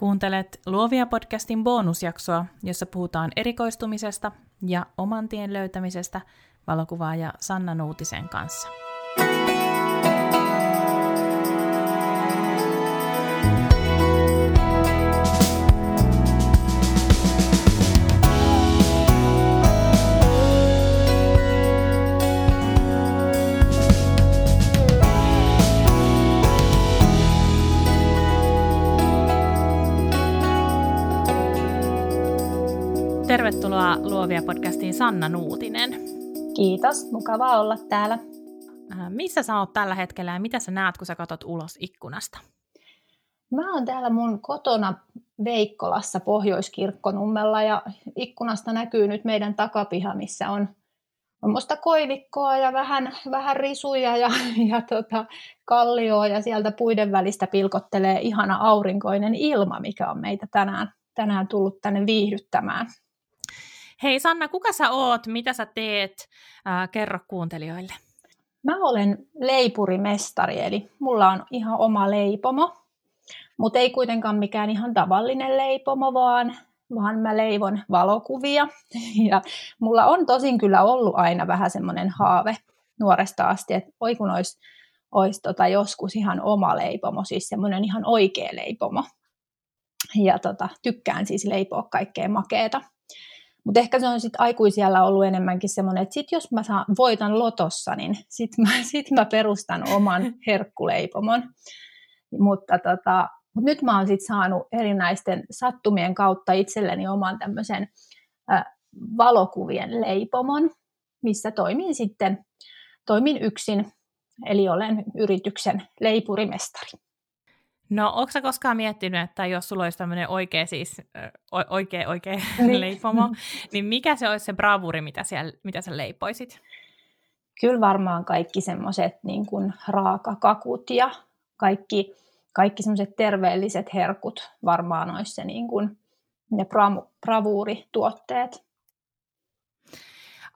Kuuntelet Luovia podcastin bonusjaksoa, jossa puhutaan erikoistumisesta ja oman tien löytämisestä valokuvaaja Sanna Nuutisen kanssa. Tervetuloa Luovia podcastiin Sanna Nuutinen. Kiitos, mukavaa olla täällä. Äh, missä sä oot tällä hetkellä ja mitä sä näet, kun sä katsot ulos ikkunasta? Mä oon täällä mun kotona Veikkolassa Pohjoiskirkkonummella ja ikkunasta näkyy nyt meidän takapiha, missä on, on musta koivikkoa ja vähän, vähän risuja ja, ja tota, kallioa ja sieltä puiden välistä pilkottelee ihana aurinkoinen ilma, mikä on meitä tänään, tänään tullut tänne viihdyttämään. Hei Sanna, kuka sä oot, mitä sä teet? Äh, kerro kuuntelijoille. Mä olen leipurimestari, eli mulla on ihan oma leipomo, mutta ei kuitenkaan mikään ihan tavallinen leipomo, vaan, vaan mä leivon valokuvia. Ja mulla on tosin kyllä ollut aina vähän semmoinen haave nuoresta asti, että oi kun olisi, olisi tota joskus ihan oma leipomo, siis semmoinen ihan oikea leipomo. Ja tota, tykkään siis leipoa kaikkea makeeta. Mutta ehkä se on sitten aikuisiellä ollut enemmänkin semmoinen, että sit jos mä saan, voitan lotossa, niin sitten mä, sit mä perustan oman herkkuleipomon. Mutta tota, mut nyt mä oon sitten saanut erinäisten sattumien kautta itselleni oman tämmöisen äh, valokuvien leipomon, missä toimin sitten, toimin yksin, eli olen yrityksen leipurimestari. No, onko sä koskaan miettinyt, että jos sulla olisi tämmöinen oikea, siis, oikea, oikea niin. leipomo, niin mikä se olisi se bravuri, mitä, siellä, mitä sä leipoisit? Kyllä varmaan kaikki semmoiset niin kuin raakakakut ja kaikki, kaikki semmoiset terveelliset herkut varmaan olisi se niin kuin, ne bravuurituotteet.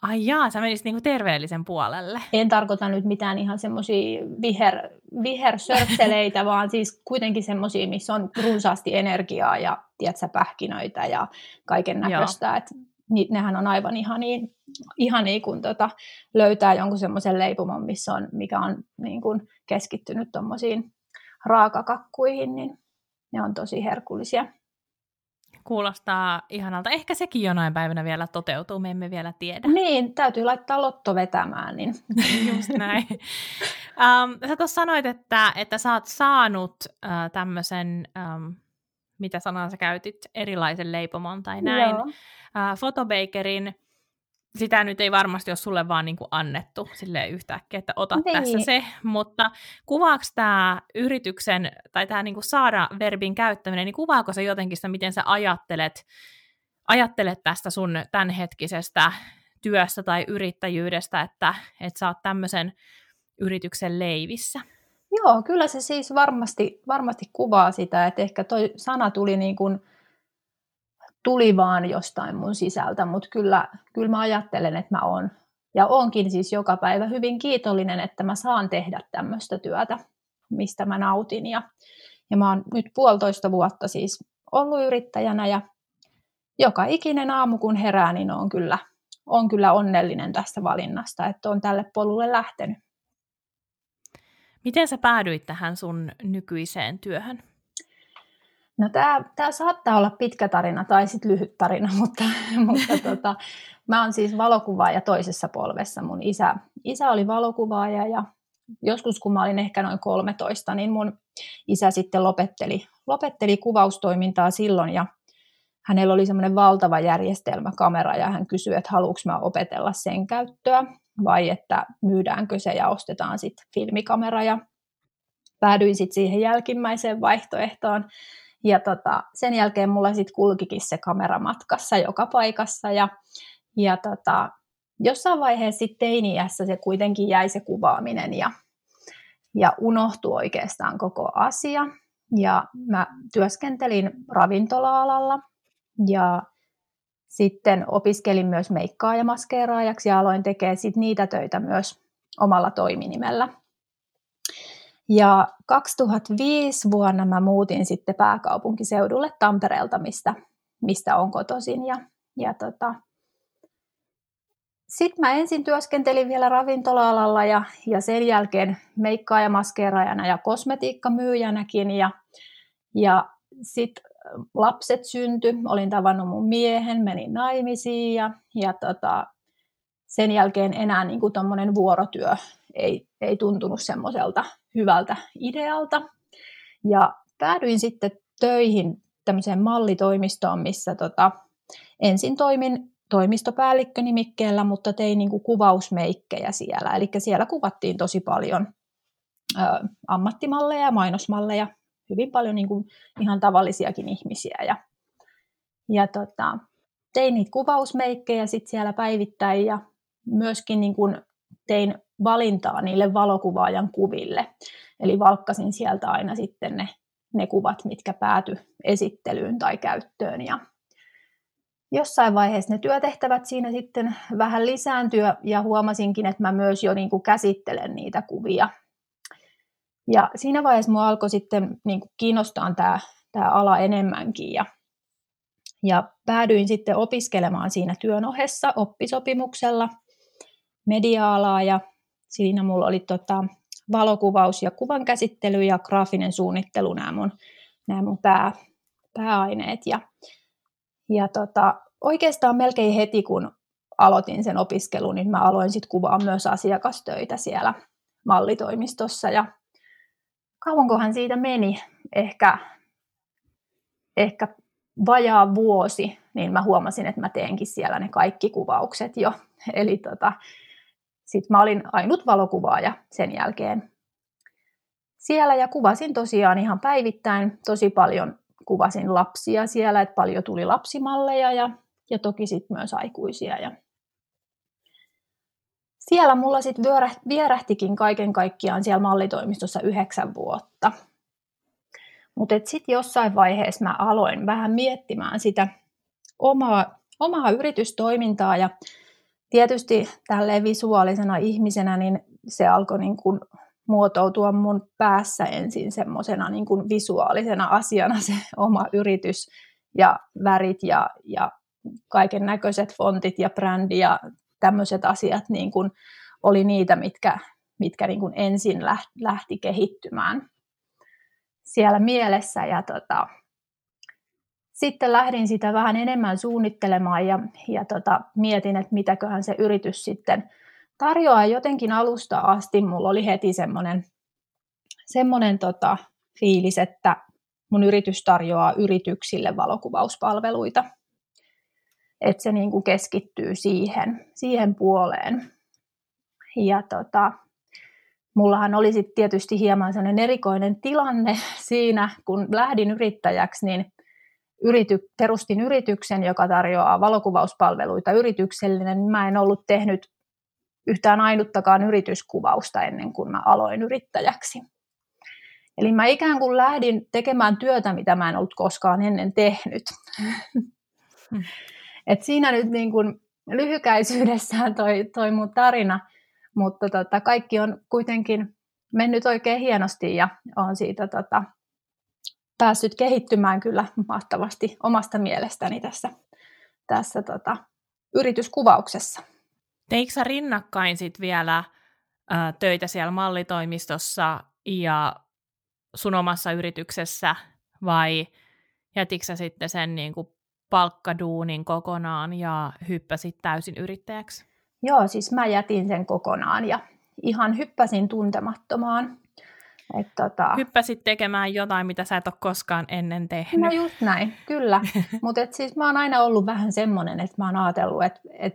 Ai jaa, sä menisit niinku terveellisen puolelle. En tarkoita nyt mitään ihan semmoisia viher, vihersörtteleitä, vaan siis kuitenkin semmoisia, missä on runsaasti energiaa ja tiedätkö, pähkinöitä ja kaiken näköistä. Nehän on aivan ihan niin, ihan niin kun tota, löytää jonkun semmoisen leipomon, missä on, mikä on niin kun keskittynyt tuommoisiin raakakakkuihin, niin ne on tosi herkullisia. Kuulostaa ihanalta. Ehkä sekin jonain päivänä vielä toteutuu, me emme vielä tiedä. Niin, täytyy laittaa lotto vetämään. Niin. Just näin. um, sä tuossa sanoit, että, että sä oot saanut uh, tämmöisen, um, mitä sanaa sä käytit, erilaisen leipomon tai näin, uh, Photobakerin sitä nyt ei varmasti ole sulle vaan niin kuin annettu sille yhtäkkiä, että ota niin. tässä se, mutta kuvaako tämä yrityksen tai tämä niin kuin saada verbin käyttäminen, niin kuvaako se jotenkin sitä, miten sä ajattelet, ajattelet tästä sun tämänhetkisestä työstä tai yrittäjyydestä, että, että sä oot tämmöisen yrityksen leivissä? Joo, kyllä se siis varmasti, varmasti kuvaa sitä, että ehkä toi sana tuli niin kuin tuli vaan jostain mun sisältä, mutta kyllä, kyllä mä ajattelen, että mä oon ja onkin siis joka päivä hyvin kiitollinen, että mä saan tehdä tämmöistä työtä, mistä mä nautin. Ja, ja mä oon nyt puolitoista vuotta siis ollut yrittäjänä ja joka ikinen aamu kun herää, niin on kyllä, on kyllä onnellinen tästä valinnasta, että on tälle polulle lähtenyt. Miten sä päädyit tähän sun nykyiseen työhön? No tämä, tämä saattaa olla pitkä tarina tai sitten lyhyt tarina, mutta, mutta tota, mä oon siis valokuvaaja toisessa polvessa. Mun isä, isä oli valokuvaaja ja joskus kun mä olin ehkä noin 13, niin mun isä sitten lopetteli, lopetteli kuvaustoimintaa silloin ja hänellä oli semmoinen valtava järjestelmäkamera ja hän kysyi, että haluanko mä opetella sen käyttöä vai että myydäänkö se ja ostetaan sitten filmikamera ja päädyin sitten siihen jälkimmäiseen vaihtoehtoon. Ja tota, sen jälkeen mulla sitten kulkikin se kamera matkassa joka paikassa ja, ja tota, jossain vaiheessa sitten teiniässä se kuitenkin jäi se kuvaaminen ja, ja unohtui oikeastaan koko asia. Ja mä työskentelin ravintola-alalla ja sitten opiskelin myös meikkaa ja maskeeraajaksi ja aloin tekemään sit niitä töitä myös omalla toiminimellä. Ja 2005 vuonna mä muutin sitten pääkaupunkiseudulle Tampereelta, mistä, mistä on kotoisin. Ja, ja tota, sitten mä ensin työskentelin vielä ravintola-alalla ja, ja sen jälkeen meikkaa- ja maskeeraajana ja kosmetiikkamyyjänäkin. Ja, ja sitten lapset synty, olin tavannut mun miehen, menin naimisiin ja, ja tota, sen jälkeen enää niin kuin vuorotyö ei, ei tuntunut semmoiselta hyvältä idealta. Ja päädyin sitten töihin tämmöiseen mallitoimistoon, missä tota, ensin toimin toimistopäällikkönimikkeellä, mutta tein niin kuin kuvausmeikkejä siellä. Eli siellä kuvattiin tosi paljon ö, ammattimalleja ja mainosmalleja, hyvin paljon niin kuin ihan tavallisiakin ihmisiä. Ja, ja tota, tein niitä kuvausmeikkejä sitten siellä päivittäin ja myöskin niin kuin tein valintaa niille valokuvaajan kuville. Eli valkkasin sieltä aina sitten ne, ne kuvat, mitkä pääty esittelyyn tai käyttöön. Ja jossain vaiheessa ne työtehtävät siinä sitten vähän lisääntyä ja huomasinkin, että mä myös jo niin kuin käsittelen niitä kuvia. Ja siinä vaiheessa mua alkoi sitten niin kuin kiinnostaa tämä, tämä ala enemmänkin ja, ja päädyin sitten opiskelemaan siinä työn ohessa oppisopimuksella media-alaa ja siinä mulla oli tota, valokuvaus ja kuvan käsittely ja graafinen suunnittelu nämä mun, nämä mun pää, pääaineet. Ja, ja tota, oikeastaan melkein heti, kun aloitin sen opiskelun, niin mä aloin sitten kuvaa myös asiakastöitä siellä mallitoimistossa. Ja kauankohan siitä meni? Ehkä, ehkä vajaa vuosi, niin mä huomasin, että mä teenkin siellä ne kaikki kuvaukset jo. Eli tota, sitten mä olin ainut valokuvaaja sen jälkeen siellä ja kuvasin tosiaan ihan päivittäin tosi paljon kuvasin lapsia siellä, että paljon tuli lapsimalleja ja, ja toki sitten myös aikuisia. Ja siellä mulla sitten vierähtikin kaiken kaikkiaan siellä mallitoimistossa yhdeksän vuotta. Mutta sitten jossain vaiheessa mä aloin vähän miettimään sitä omaa, omaa yritystoimintaa ja tietysti tälleen visuaalisena ihmisenä niin se alkoi niin kuin muotoutua mun päässä ensin semmoisena niin kuin visuaalisena asiana se oma yritys ja värit ja, ja kaiken näköiset fontit ja brändi ja tämmöiset asiat niin kuin oli niitä, mitkä, mitkä niin kuin ensin lähti kehittymään siellä mielessä. Ja tota, sitten lähdin sitä vähän enemmän suunnittelemaan ja, ja tota, mietin, että mitäköhän se yritys sitten tarjoaa. Jotenkin alusta asti mulla oli heti semmoinen, semmoinen tota, fiilis, että mun yritys tarjoaa yrityksille valokuvauspalveluita. Että se niin kuin keskittyy siihen, siihen puoleen. Ja tota, mullahan oli sitten tietysti hieman sellainen erikoinen tilanne siinä, kun lähdin yrittäjäksi, niin yrity, perustin yrityksen, joka tarjoaa valokuvauspalveluita yrityksellinen, niin mä en ollut tehnyt yhtään ainuttakaan yrityskuvausta ennen kuin mä aloin yrittäjäksi. Eli mä ikään kuin lähdin tekemään työtä, mitä mä en ollut koskaan ennen tehnyt. Hmm. Et siinä nyt niin kuin lyhykäisyydessään toi, toi mun tarina, mutta tota, kaikki on kuitenkin mennyt oikein hienosti ja on siitä tota, päässyt kehittymään kyllä mahtavasti omasta mielestäni tässä, tässä tota, yrityskuvauksessa. Teikö rinnakkain sit vielä ä, töitä siellä mallitoimistossa ja sun omassa yrityksessä vai jätitkö sitten sen niin kuin palkkaduunin kokonaan ja hyppäsit täysin yrittäjäksi? Joo, siis mä jätin sen kokonaan ja ihan hyppäsin tuntemattomaan. Et tota... Hyppäsit tekemään jotain, mitä sä et ole koskaan ennen tehnyt. No just näin, kyllä. Mutta siis mä oon aina ollut vähän semmoinen, että mä oon ajatellut, että et,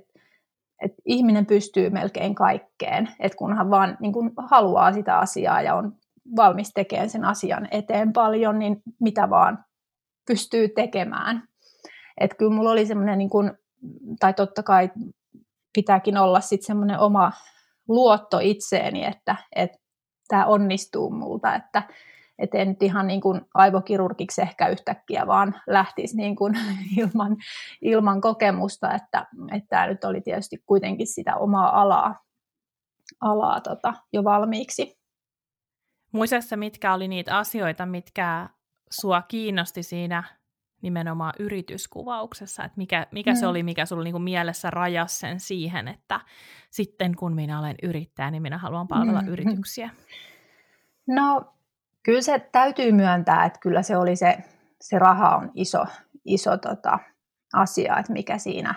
et ihminen pystyy melkein kaikkeen, että kunhan vaan niin kun haluaa sitä asiaa ja on valmis tekemään sen asian eteen paljon, niin mitä vaan pystyy tekemään. Että kyllä mulla oli semmoinen, niin kun, tai totta kai pitääkin olla sitten semmoinen oma luotto itseeni, että, että tämä onnistuu multa, että et en nyt ihan niin kuin aivokirurgiksi ehkä yhtäkkiä, vaan lähtisi niin kuin ilman, ilman kokemusta, että, tämä nyt oli tietysti kuitenkin sitä omaa alaa, alaa tota, jo valmiiksi. Muistatko mitkä oli niitä asioita, mitkä sua kiinnosti siinä nimenomaan yrityskuvauksessa, että mikä, mikä mm. se oli, mikä sulla niinku mielessä rajas sen siihen, että sitten kun minä olen yrittäjä, niin minä haluan palvella mm. yrityksiä? No kyllä se täytyy myöntää, että kyllä se oli se, se raha on iso, iso tota, asia, että mikä siinä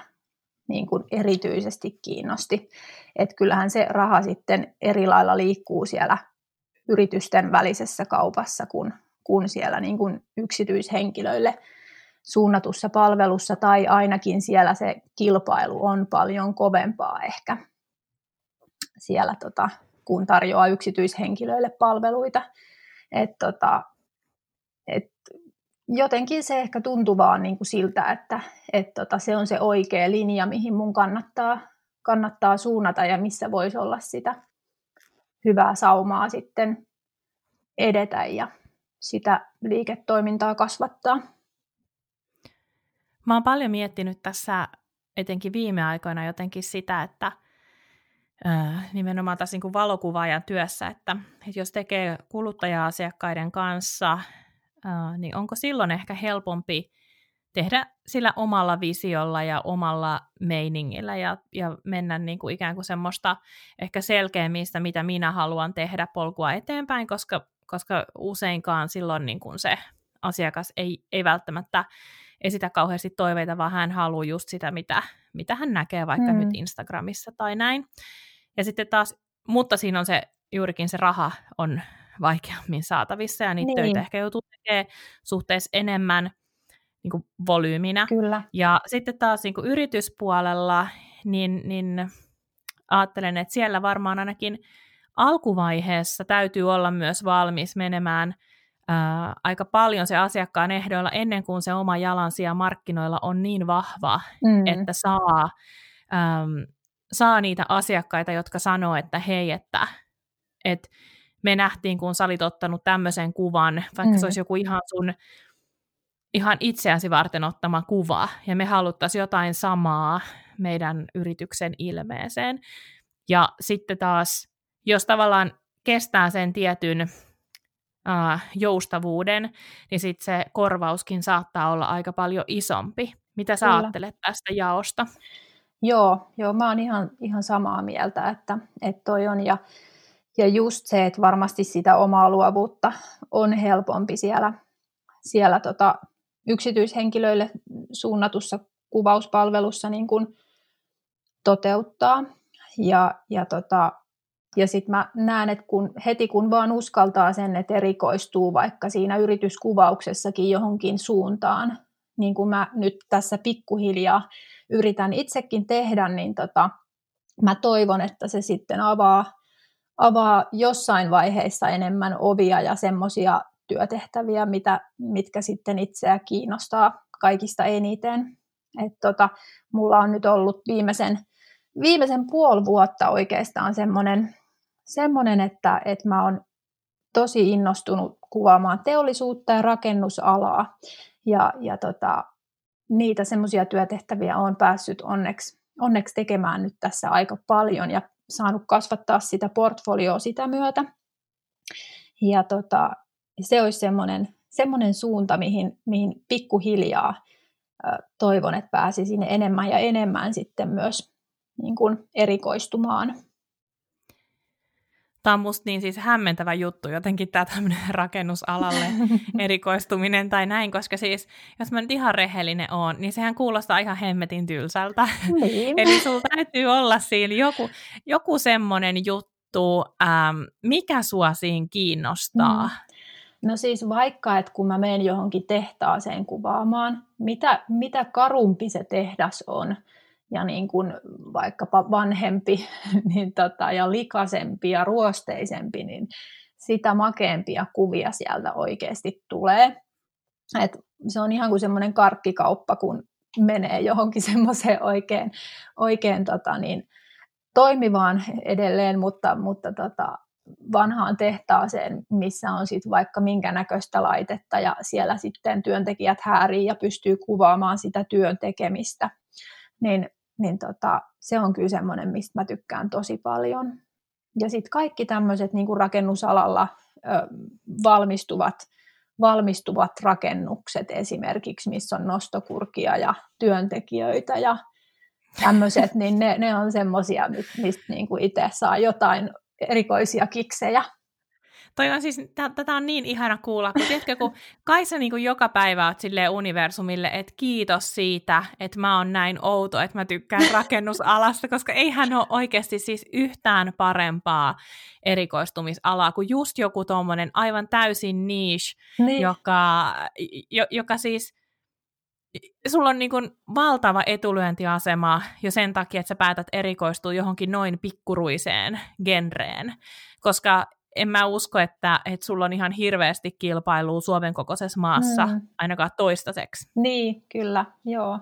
niin kuin erityisesti kiinnosti. Että kyllähän se raha sitten eri lailla liikkuu siellä yritysten välisessä kaupassa kuin, kuin siellä niin kuin yksityishenkilöille suunnatussa palvelussa, tai ainakin siellä se kilpailu on paljon kovempaa ehkä siellä, tota, kun tarjoaa yksityishenkilöille palveluita. Et, tota, et jotenkin se ehkä tuntuu vaan niin kuin siltä, että et tota, se on se oikea linja, mihin mun kannattaa, kannattaa suunnata ja missä voisi olla sitä hyvää saumaa sitten edetä ja sitä liiketoimintaa kasvattaa. Mä oon paljon miettinyt tässä etenkin viime aikoina jotenkin sitä, että nimenomaan tässä niin valokuvaajan työssä, että, että jos tekee kuluttaja-asiakkaiden kanssa, niin onko silloin ehkä helpompi tehdä sillä omalla visiolla ja omalla meiningillä ja, ja mennä niin kuin ikään kuin semmoista ehkä selkeämmistä, mitä minä haluan tehdä polkua eteenpäin, koska, koska useinkaan silloin niin kuin se asiakas ei, ei välttämättä esitä kauheasti toiveita, vaan hän haluaa just sitä, mitä, mitä hän näkee vaikka mm. nyt Instagramissa tai näin. Ja sitten taas, mutta siinä on se, juurikin se raha on vaikeammin saatavissa ja niitä niin. töitä ehkä joutuu tekemään suhteessa enemmän niin kuin volyyminä. Kyllä. Ja sitten taas niin kuin yrityspuolella, niin, niin ajattelen, että siellä varmaan ainakin alkuvaiheessa täytyy olla myös valmis menemään ää, aika paljon se asiakkaan ehdoilla ennen kuin se oma jalansija markkinoilla on niin vahva, mm. että saa äm, saa niitä asiakkaita, jotka sanoo, että hei, että, että me nähtiin, kun sä olit ottanut tämmöisen kuvan, vaikka mm. se olisi joku ihan sun ihan itseäsi varten ottama kuva, ja me haluttaisiin jotain samaa meidän yrityksen ilmeeseen. Ja sitten taas, jos tavallaan kestää sen tietyn uh, joustavuuden, niin sitten se korvauskin saattaa olla aika paljon isompi. Mitä sä Kyllä. ajattelet tästä jaosta? Joo, joo mä oon ihan, ihan samaa mieltä, että, että toi on. Ja, ja just se, että varmasti sitä omaa luovuutta on helpompi siellä, siellä tota yksityishenkilöille suunnatussa kuvauspalvelussa niin kuin toteuttaa. Ja, ja, tota, ja sitten mä näen, että kun, heti kun vaan uskaltaa sen, että erikoistuu vaikka siinä yrityskuvauksessakin johonkin suuntaan, niin kuin mä nyt tässä pikkuhiljaa yritän itsekin tehdä, niin tota, mä toivon, että se sitten avaa, avaa jossain vaiheessa enemmän ovia ja semmoisia työtehtäviä, mitä, mitkä sitten itseä kiinnostaa kaikista eniten. Et tota, mulla on nyt ollut viimeisen, viimeisen puoli vuotta oikeastaan semmoinen, semmoinen että, että mä oon tosi innostunut kuvaamaan teollisuutta ja rakennusalaa. Ja, ja tota, niitä semmoisia työtehtäviä on päässyt onneksi, onneksi tekemään nyt tässä aika paljon ja saanut kasvattaa sitä portfolioa sitä myötä. Ja tota, se olisi semmoinen, semmoinen suunta, mihin, mihin pikkuhiljaa toivon, että pääsisin enemmän ja enemmän sitten myös niin kuin erikoistumaan. Tämä on musta niin siis hämmentävä juttu, jotenkin tämä tämmöinen rakennusalalle erikoistuminen tai näin, koska siis, jos mä nyt ihan rehellinen oon, niin sehän kuulostaa ihan hemmetin tylsältä. Niin. Eli sulla täytyy olla siinä joku, joku semmoinen juttu, ähm, mikä sua siinä kiinnostaa. Mm. No siis vaikka, että kun mä menen johonkin tehtaaseen kuvaamaan, mitä, mitä karumpi se tehdas on, ja niin kuin vaikkapa vanhempi niin tota, ja likaisempi ja ruosteisempi, niin sitä makeampia kuvia sieltä oikeasti tulee. Et se on ihan kuin semmoinen karkkikauppa, kun menee johonkin semmoiseen oikein, oikein tota niin, toimivaan edelleen, mutta, mutta tota, vanhaan tehtaaseen, missä on sitten vaikka minkä näköistä laitetta ja siellä sitten työntekijät häärii ja pystyy kuvaamaan sitä työn tekemistä, niin niin tota, se on kyllä semmoinen, mistä mä tykkään tosi paljon. Ja sitten kaikki tämmöiset niin rakennusalalla valmistuvat, valmistuvat rakennukset esimerkiksi, missä on nostokurkia ja työntekijöitä ja tämmöiset, niin ne, ne on semmoisia, mistä niin kuin itse saa jotain erikoisia kiksejä. Toi on siis, tätä on niin ihana kuulla, kun tiedätkö, kun kai sä niin joka päivä oot silleen universumille, että kiitos siitä, että mä oon näin outo, että mä tykkään rakennusalasta, koska eihän ole oikeasti siis yhtään parempaa erikoistumisalaa kuin just joku tuommoinen aivan täysin niche, niin. joka, jo, joka siis sulla on niin kuin valtava etulyöntiasema jo sen takia, että sä päätät erikoistua johonkin noin pikkuruiseen genreen, koska en mä usko, että, että sulla on ihan hirveästi kilpailua Suomen kokoisessa maassa, mm. ainakaan toistaiseksi. Niin, kyllä, joo.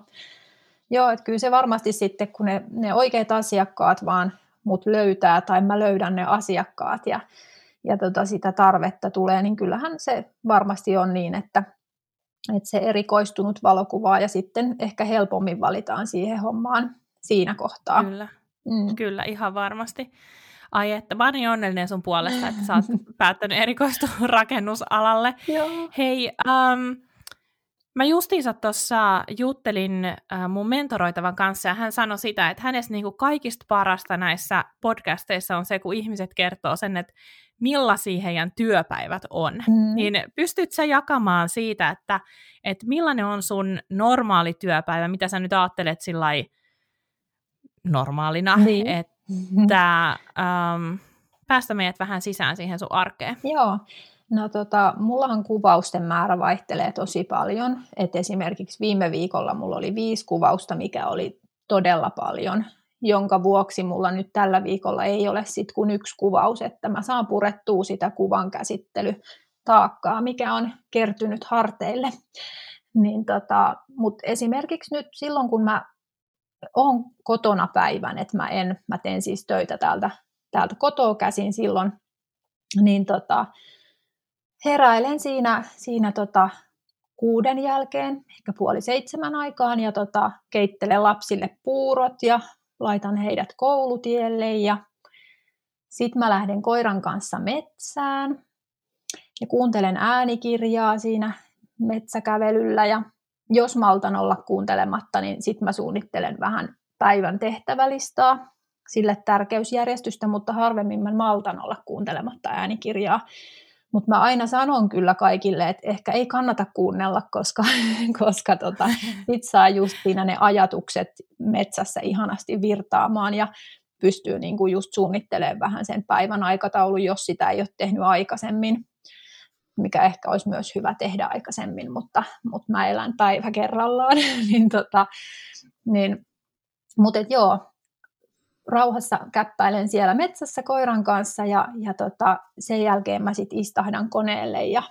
Joo, että kyllä se varmasti sitten, kun ne, ne oikeat asiakkaat vaan mut löytää, tai mä löydän ne asiakkaat, ja, ja tota sitä tarvetta tulee, niin kyllähän se varmasti on niin, että, että se erikoistunut valokuva ja sitten ehkä helpommin valitaan siihen hommaan siinä kohtaa. Kyllä, mm. kyllä ihan varmasti. Ai että, mä oon niin onnellinen sun puolesta, että sä oot päättänyt erikoistua rakennusalalle. Joo. Hei, um, mä justiinsa tuossa juttelin uh, mun mentoroitavan kanssa ja hän sanoi sitä, että hänestä niinku kaikista parasta näissä podcasteissa on se, kun ihmiset kertoo sen, että millaisia heidän työpäivät on. Mm. Niin pystyt sä jakamaan siitä, että, että millainen on sun normaali työpäivä, mitä sä nyt ajattelet sillä normaalina, niin. että että um, päästä meidät vähän sisään siihen sun arkeen. Joo, no tota, mullahan kuvausten määrä vaihtelee tosi paljon. Et esimerkiksi viime viikolla mulla oli viisi kuvausta, mikä oli todella paljon, jonka vuoksi mulla nyt tällä viikolla ei ole sit kuin yksi kuvaus, että mä saan purettua sitä kuvan käsittelytaakkaa, mikä on kertynyt harteille. Niin tota, Mutta esimerkiksi nyt silloin, kun mä on kotona päivän, että mä, en, mä teen siis töitä täältä, täältä kotoa käsin silloin, niin tota, heräilen siinä, siinä tota, kuuden jälkeen, ehkä puoli seitsemän aikaan, ja tota, keittelen lapsille puurot ja laitan heidät koulutielle, ja sitten mä lähden koiran kanssa metsään, ja kuuntelen äänikirjaa siinä metsäkävelyllä, ja jos maltan olla kuuntelematta, niin sitten mä suunnittelen vähän päivän tehtävälistaa, sille tärkeysjärjestystä, mutta harvemmin mä maltan olla kuuntelematta äänikirjaa. Mutta mä aina sanon kyllä kaikille, että ehkä ei kannata kuunnella, koska, koska tota, sit saa just siinä ne ajatukset metsässä ihanasti virtaamaan ja pystyy niinku just suunnittelemaan vähän sen päivän aikataulun, jos sitä ei ole tehnyt aikaisemmin mikä ehkä olisi myös hyvä tehdä aikaisemmin, mutta, mutta mä elän päivä kerrallaan. niin tota, niin, mutta et joo, rauhassa käppäilen siellä metsässä koiran kanssa ja, ja tota, sen jälkeen mä sitten istahdan koneelle ja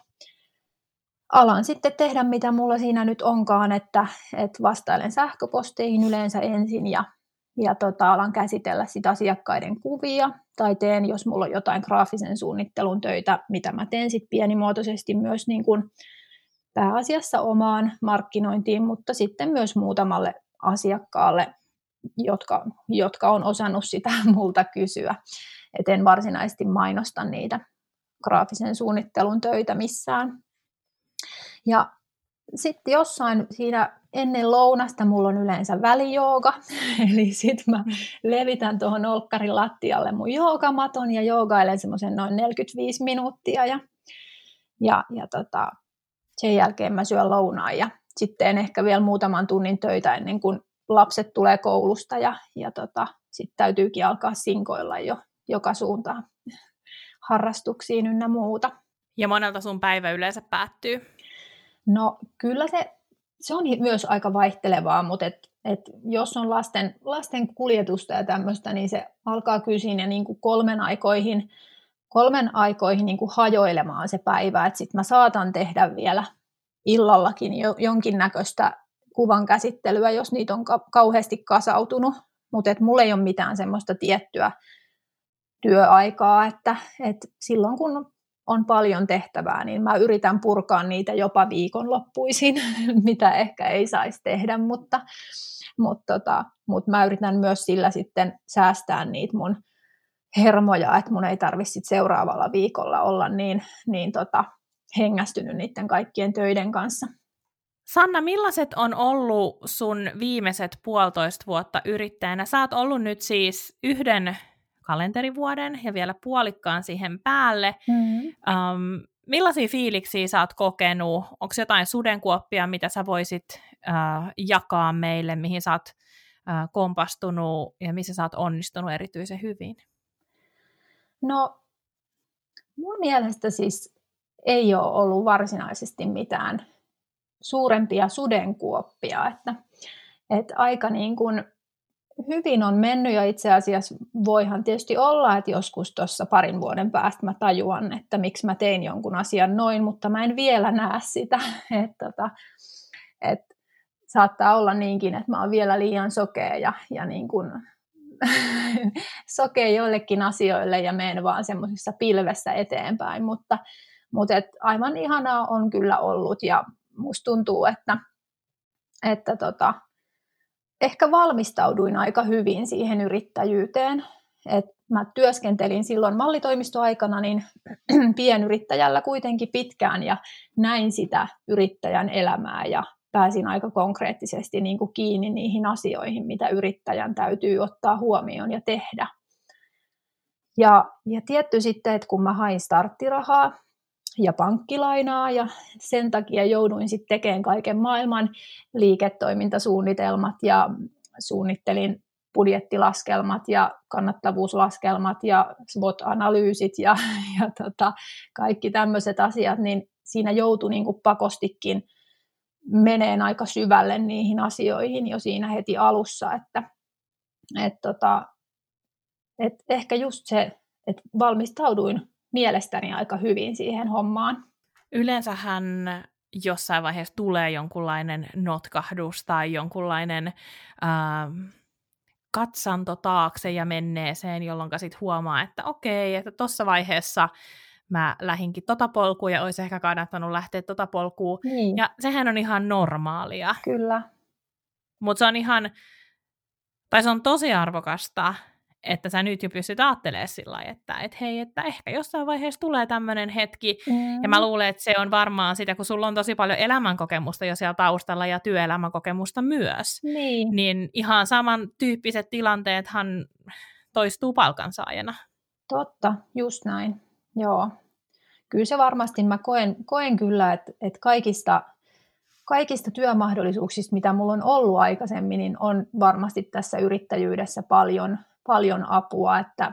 alan sitten tehdä mitä mulla siinä nyt onkaan, että, että vastailen sähköposteihin yleensä ensin ja ja tota, alan käsitellä sit asiakkaiden kuvia tai teen, jos mulla on jotain graafisen suunnittelun töitä, mitä mä teen sit pienimuotoisesti myös niin kun pääasiassa omaan markkinointiin, mutta sitten myös muutamalle asiakkaalle, jotka, jotka on osannut sitä multa kysyä. Et en varsinaisesti mainosta niitä graafisen suunnittelun töitä missään. Ja sitten jossain siinä ennen lounasta mulla on yleensä välijooga, eli sitten mä mm. levitän tuohon olkkarin lattialle mun joogamaton ja joogailen semmoisen noin 45 minuuttia ja, ja, ja tota, sen jälkeen mä syön lounaan ja sitten ehkä vielä muutaman tunnin töitä ennen kuin lapset tulee koulusta ja, ja tota, sitten täytyykin alkaa sinkoilla jo joka suuntaan harrastuksiin ynnä muuta. Ja monelta sun päivä yleensä päättyy? No kyllä se se on myös aika vaihtelevaa, mutta et, et jos on lasten, lasten kuljetusta ja tämmöistä, niin se alkaa kyllä siinä niin kuin kolmen aikoihin, kolmen aikoihin niin kuin hajoilemaan se päivä, että sitten mä saatan tehdä vielä illallakin jo, jonkinnäköistä kuvan käsittelyä, jos niitä on ka- kauheasti kasautunut, mutta et mulla ei ole mitään semmoista tiettyä työaikaa, että et silloin kun on paljon tehtävää, niin mä yritän purkaa niitä jopa viikonloppuisin, mitä ehkä ei saisi tehdä, mutta, mutta, tota, mutta mä yritän myös sillä sitten säästää niitä mun hermoja, että mun ei tarvitse seuraavalla viikolla olla niin, niin tota, hengästynyt niiden kaikkien töiden kanssa. Sanna, millaiset on ollut sun viimeiset puolitoista vuotta yrittäjänä? Sä oot ollut nyt siis yhden kalenterivuoden ja vielä puolikkaan siihen päälle. Mm-hmm. Um, millaisia fiiliksiä sä oot kokenut? Onko jotain sudenkuoppia, mitä sä voisit uh, jakaa meille, mihin sä oot uh, kompastunut ja missä sä oot onnistunut erityisen hyvin? No, mun mielestä siis ei ole ollut varsinaisesti mitään suurempia sudenkuoppia, että, että aika niin kuin hyvin on mennyt ja itse asiassa voihan tietysti olla, että joskus tuossa parin vuoden päästä mä tajuan, että miksi mä tein jonkun asian noin, mutta mä en vielä näe sitä, että, tota, että saattaa olla niinkin, että mä oon vielä liian sokea ja, ja niin kuin sokea joillekin asioille ja menen vaan semmoisessa pilvessä eteenpäin, mutta, mutta et aivan ihanaa on kyllä ollut ja musta tuntuu, että, että tota, ehkä valmistauduin aika hyvin siihen yrittäjyyteen. Et mä työskentelin silloin mallitoimistoaikana niin pienyrittäjällä kuitenkin pitkään ja näin sitä yrittäjän elämää ja pääsin aika konkreettisesti niin kuin kiinni niihin asioihin, mitä yrittäjän täytyy ottaa huomioon ja tehdä. Ja, ja tietty sitten, että kun mä hain starttirahaa ja pankkilainaa ja sen takia jouduin sitten tekemään kaiken maailman liiketoimintasuunnitelmat ja suunnittelin budjettilaskelmat ja kannattavuuslaskelmat ja SWOT-analyysit ja, ja tota, kaikki tämmöiset asiat, niin siinä joutui niin pakostikin – meneen aika syvälle niihin asioihin jo siinä heti alussa, että et tota, et ehkä just se, että valmistauduin mielestäni aika hyvin siihen hommaan. Yleensähän jossain vaiheessa tulee jonkunlainen notkahdus tai jonkunlainen äh, katsanto taakse ja menneeseen, jolloin sitten huomaa, että okei, että tuossa vaiheessa mä lähinkin tota polkua ja olisi ehkä kannattanut lähteä tota polkua. Niin. Ja sehän on ihan normaalia. Kyllä. Mutta se on ihan, tai se on tosi arvokasta, että sä nyt jo pystyt ajattelemaan sillä lailla, että et hei, että ehkä jossain vaiheessa tulee tämmöinen hetki, mm. ja mä luulen, että se on varmaan sitä, kun sulla on tosi paljon elämänkokemusta jo siellä taustalla ja työelämäkokemusta myös, niin, niin ihan samantyyppiset tilanteethan toistuu palkansaajana. Totta, just näin. Joo. Kyllä se varmasti, mä koen, koen kyllä, että, että kaikista, kaikista työmahdollisuuksista, mitä mulla on ollut aikaisemmin, niin on varmasti tässä yrittäjyydessä paljon, paljon apua, että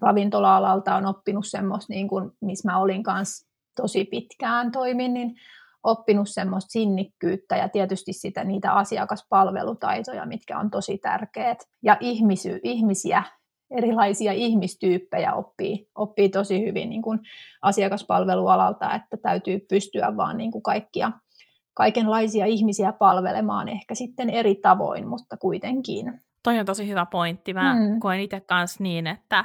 ravintola-alalta on oppinut semmoista, niin kuin, missä mä olin kanssa tosi pitkään toimin, niin oppinut semmoista sinnikkyyttä ja tietysti sitä, niitä asiakaspalvelutaitoja, mitkä on tosi tärkeät. Ja ihmisy, ihmisiä erilaisia ihmistyyppejä oppii, oppii tosi hyvin niin kuin asiakaspalvelualalta, että täytyy pystyä vaan niin kuin kaikkia, kaikenlaisia ihmisiä palvelemaan ehkä sitten eri tavoin, mutta kuitenkin. Toi on tosi hyvä pointti. Mä mm. koen itse kanssa niin, että,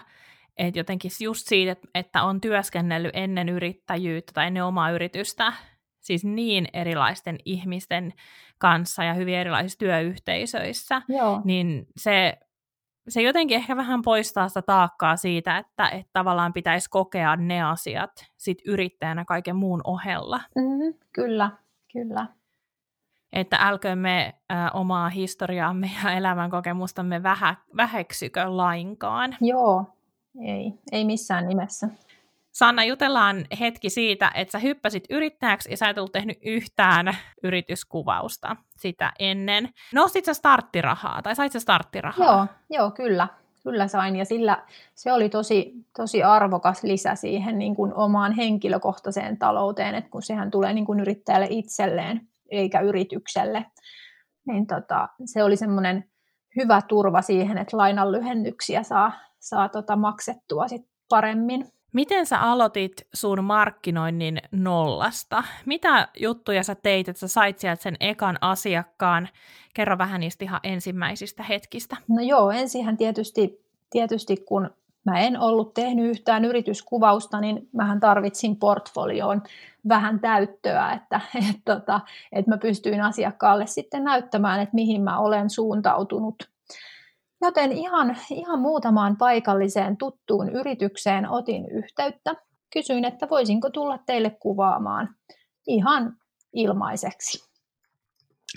että jotenkin just siitä, että on työskennellyt ennen yrittäjyyttä tai ennen omaa yritystä, siis niin erilaisten ihmisten kanssa ja hyvin erilaisissa työyhteisöissä, Joo. niin se se jotenkin ehkä vähän poistaa sitä taakkaa siitä, että, että tavallaan pitäisi kokea ne asiat sit yrittäjänä kaiken muun ohella. Mm, kyllä, kyllä. Että älkömme ä, omaa historiaamme ja elämänkokemustamme vähä, väheksykö lainkaan. Joo, ei, ei missään nimessä. Sanna, jutellaan hetki siitä, että sä hyppäsit yrittäjäksi ja sä et ollut tehnyt yhtään yrityskuvausta sitä ennen. Nostit sä starttirahaa tai sait sä starttirahaa? Joo, joo kyllä. Kyllä sain ja sillä se oli tosi, tosi arvokas lisä siihen niin kuin omaan henkilökohtaiseen talouteen, että kun sehän tulee niin kuin yrittäjälle itselleen eikä yritykselle, niin tota, se oli semmoinen hyvä turva siihen, että lainan lyhennyksiä saa, saa tota maksettua sit paremmin. Miten sä aloitit sun markkinoinnin nollasta? Mitä juttuja sä teit, että sä sait sieltä sen ekan asiakkaan? Kerro vähän niistä ihan ensimmäisistä hetkistä. No joo, ensinhän tietysti, tietysti kun mä en ollut tehnyt yhtään yrityskuvausta, niin mähän tarvitsin portfolioon vähän täyttöä, että, että, tota, että mä pystyin asiakkaalle sitten näyttämään, että mihin mä olen suuntautunut Joten ihan, ihan muutamaan paikalliseen tuttuun yritykseen otin yhteyttä. Kysyin, että voisinko tulla teille kuvaamaan ihan ilmaiseksi.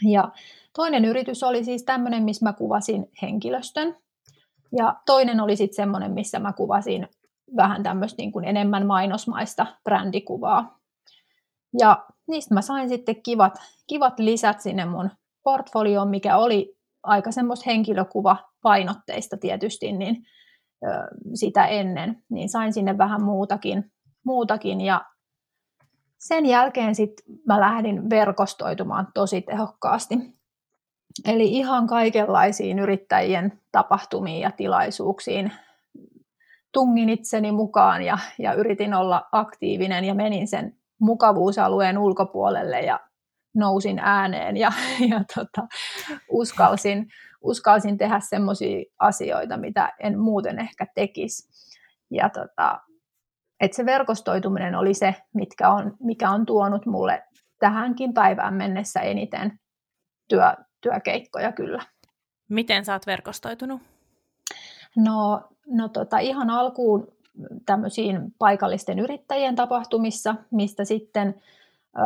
Ja toinen yritys oli siis tämmöinen, missä mä kuvasin henkilöstön. Ja toinen oli sitten semmoinen, missä mä kuvasin vähän tämmöistä niin kuin enemmän mainosmaista brändikuvaa. Ja niistä mä sain sitten kivat, kivat lisät sinne mun portfolioon, mikä oli aika semmoista henkilökuvapainotteista tietysti, niin ö, sitä ennen, niin sain sinne vähän muutakin, muutakin ja sen jälkeen sitten mä lähdin verkostoitumaan tosi tehokkaasti. Eli ihan kaikenlaisiin yrittäjien tapahtumiin ja tilaisuuksiin tungin itseni mukaan ja, ja yritin olla aktiivinen ja menin sen mukavuusalueen ulkopuolelle ja nousin ääneen ja, ja tota, uskalsin, uskalsin tehdä semmoisia asioita, mitä en muuten ehkä tekisi. Ja tota, et se verkostoituminen oli se, mitkä on, mikä on tuonut mulle tähänkin päivään mennessä eniten työ, työkeikkoja kyllä. Miten sä oot verkostoitunut? No, no tota, ihan alkuun tämmöisiin paikallisten yrittäjien tapahtumissa, mistä sitten ö,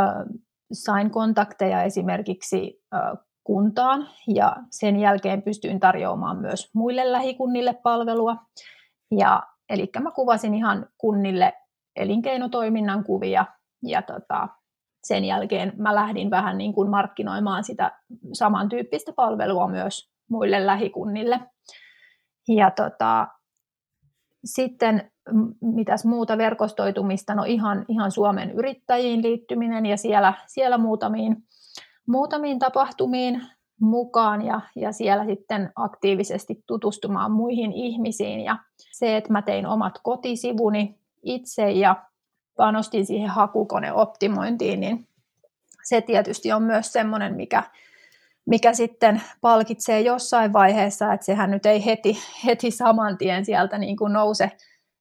sain kontakteja esimerkiksi ö, kuntaan ja sen jälkeen pystyin tarjoamaan myös muille lähikunnille palvelua. Ja Eli mä kuvasin ihan kunnille elinkeinotoiminnan kuvia ja tota, sen jälkeen mä lähdin vähän niin kuin markkinoimaan sitä samantyyppistä palvelua myös muille lähikunnille. Ja tota, sitten mitäs muuta verkostoitumista, no ihan, ihan Suomen yrittäjiin liittyminen ja siellä, siellä muutamiin, muutamiin tapahtumiin mukaan ja, ja siellä sitten aktiivisesti tutustumaan muihin ihmisiin. Ja se, että mä tein omat kotisivuni itse ja panostin siihen hakukoneoptimointiin, niin se tietysti on myös semmoinen, mikä, mikä sitten palkitsee jossain vaiheessa, että sehän nyt ei heti, heti saman tien sieltä niin kuin nouse,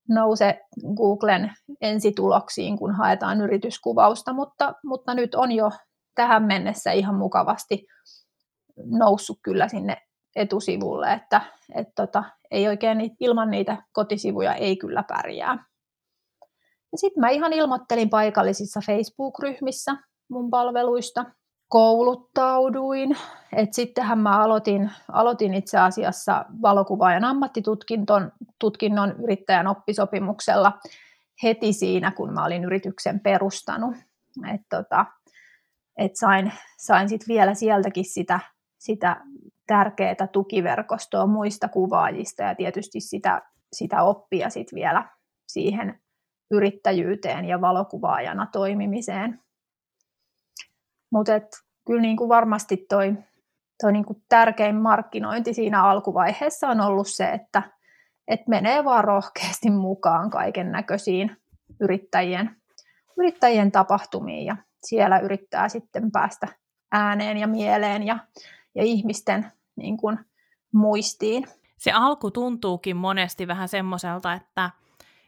nouse Googlen ensituloksiin, kun haetaan yrityskuvausta, mutta, mutta nyt on jo tähän mennessä ihan mukavasti noussut kyllä sinne etusivulle, että et tota, ei oikein ilman niitä kotisivuja ei kyllä pärjää. Sitten mä ihan ilmoittelin paikallisissa Facebook-ryhmissä mun palveluista, kouluttauduin, että sittenhän mä aloitin, aloitin itse asiassa valokuvaajan ammattitutkinnon tutkinnon yrittäjän oppisopimuksella heti siinä, kun mä olin yrityksen perustanut. Et tota, et sain, sain sitten vielä sieltäkin sitä sitä tärkeää tukiverkostoa muista kuvaajista ja tietysti sitä, sitä oppia sit vielä siihen yrittäjyyteen ja valokuvaajana toimimiseen. Mutta kyllä niin kuin varmasti toi, toi niin kuin tärkein markkinointi siinä alkuvaiheessa on ollut se, että et menee vaan rohkeasti mukaan kaiken näköisiin yrittäjien, yrittäjien tapahtumiin ja siellä yrittää sitten päästä ääneen ja mieleen ja ja ihmisten niin kuin, muistiin. Se alku tuntuukin monesti vähän semmoiselta, että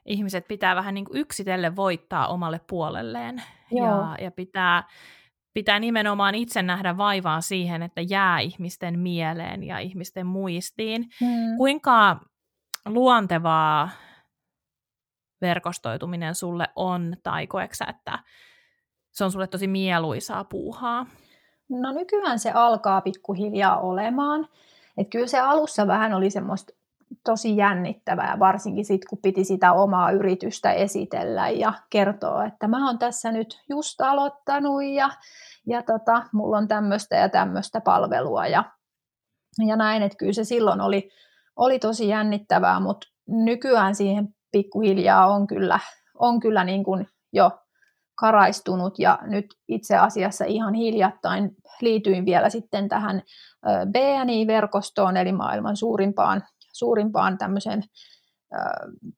ihmiset pitää vähän niin kuin yksitellen voittaa omalle puolelleen. Ja, ja pitää, pitää nimenomaan itse nähdä vaivaa siihen, että jää ihmisten mieleen ja ihmisten muistiin. Hmm. Kuinka luontevaa verkostoituminen sulle on, tai koeksä, että se on sulle tosi mieluisaa puuhaa? No nykyään se alkaa pikkuhiljaa olemaan. Et kyllä se alussa vähän oli semmoista tosi jännittävää, varsinkin sitten kun piti sitä omaa yritystä esitellä ja kertoa, että mä oon tässä nyt just aloittanut ja, ja tota, mulla on tämmöistä ja tämmöistä palvelua ja, ja näin, että kyllä se silloin oli, oli tosi jännittävää, mutta nykyään siihen pikkuhiljaa on kyllä, on kyllä niin kuin jo karaistunut ja nyt itse asiassa ihan hiljattain liityin vielä sitten tähän BNI-verkostoon, eli maailman suurimpaan, suurimpaan tämmöisen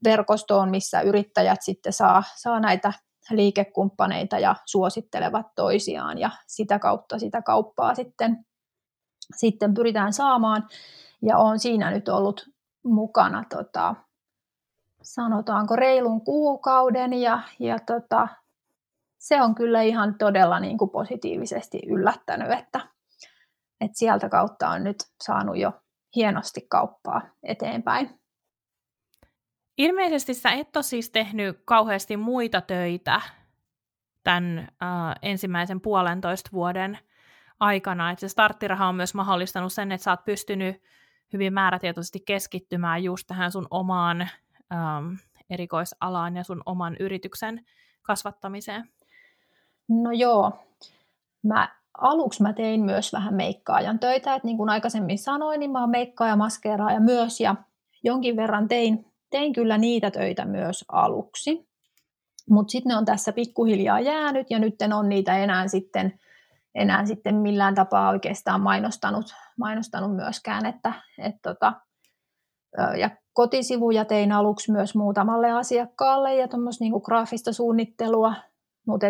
verkostoon, missä yrittäjät sitten saa, saa näitä liikekumppaneita ja suosittelevat toisiaan ja sitä kautta sitä kauppaa sitten, sitten pyritään saamaan. Ja on siinä nyt ollut mukana tota, sanotaanko reilun kuukauden ja, ja tota, se on kyllä ihan todella niin kuin positiivisesti yllättänyt, että, että sieltä kautta on nyt saanut jo hienosti kauppaa eteenpäin. Ilmeisesti sä et ole siis tehnyt kauheasti muita töitä tämän äh, ensimmäisen puolentoista vuoden aikana. Että se starttiraha on myös mahdollistanut sen, että sä oot pystynyt hyvin määrätietoisesti keskittymään just tähän sun omaan ähm, erikoisalaan ja sun oman yrityksen kasvattamiseen. No joo. Mä, aluksi mä tein myös vähän meikkaajan töitä, että niin kuin aikaisemmin sanoin, niin mä oon meikkaaja, maskeeraaja myös, ja jonkin verran tein, tein kyllä niitä töitä myös aluksi. Mutta sitten ne on tässä pikkuhiljaa jäänyt, ja nyt en ole niitä enää sitten enää sitten millään tapaa oikeastaan mainostanut, mainostanut myöskään. Että, et tota, ja kotisivuja tein aluksi myös muutamalle asiakkaalle ja tuommoista niin graafista suunnittelua, mutta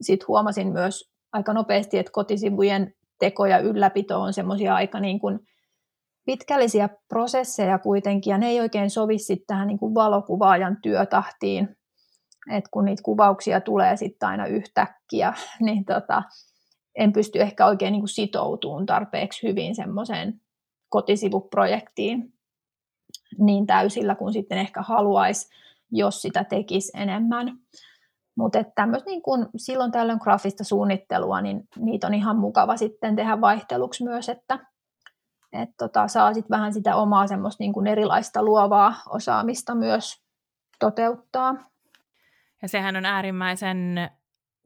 sitten huomasin myös aika nopeasti, että kotisivujen teko ja ylläpito on semmoisia aika niin kuin pitkällisiä prosesseja kuitenkin, ja ne ei oikein sovi sitten tähän niin kuin valokuvaajan työtahtiin, että kun niitä kuvauksia tulee sitten aina yhtäkkiä, niin tota, en pysty ehkä oikein niin kuin sitoutumaan tarpeeksi hyvin semmoiseen kotisivuprojektiin niin täysillä kuin sitten ehkä haluaisi, jos sitä tekisi enemmän. Mutta niin kun silloin tällöin graafista suunnittelua, niin niitä on ihan mukava sitten tehdä vaihteluksi myös, että et tota, saa sitten vähän sitä omaa semmoista niin erilaista luovaa osaamista myös toteuttaa. Ja sehän on äärimmäisen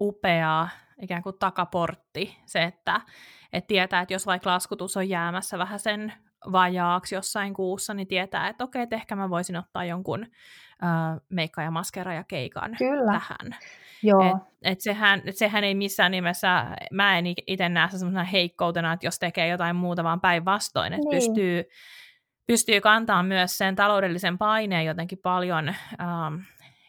upeaa ikään kuin takaportti, se, että, että tietää, että jos vaikka laskutus on jäämässä vähän sen vajaaksi jossain kuussa, niin tietää, että okei, että ehkä mä voisin ottaa jonkun äh, meikka- ja maskera ja keikan Kyllä. tähän. Joo. Et, et sehän, et sehän ei missään nimessä, mä en itse näe se semmoisena heikkoutena, että jos tekee jotain muuta, vaan päinvastoin, että niin. pystyy, pystyy kantaa myös sen taloudellisen paineen jotenkin paljon ähm,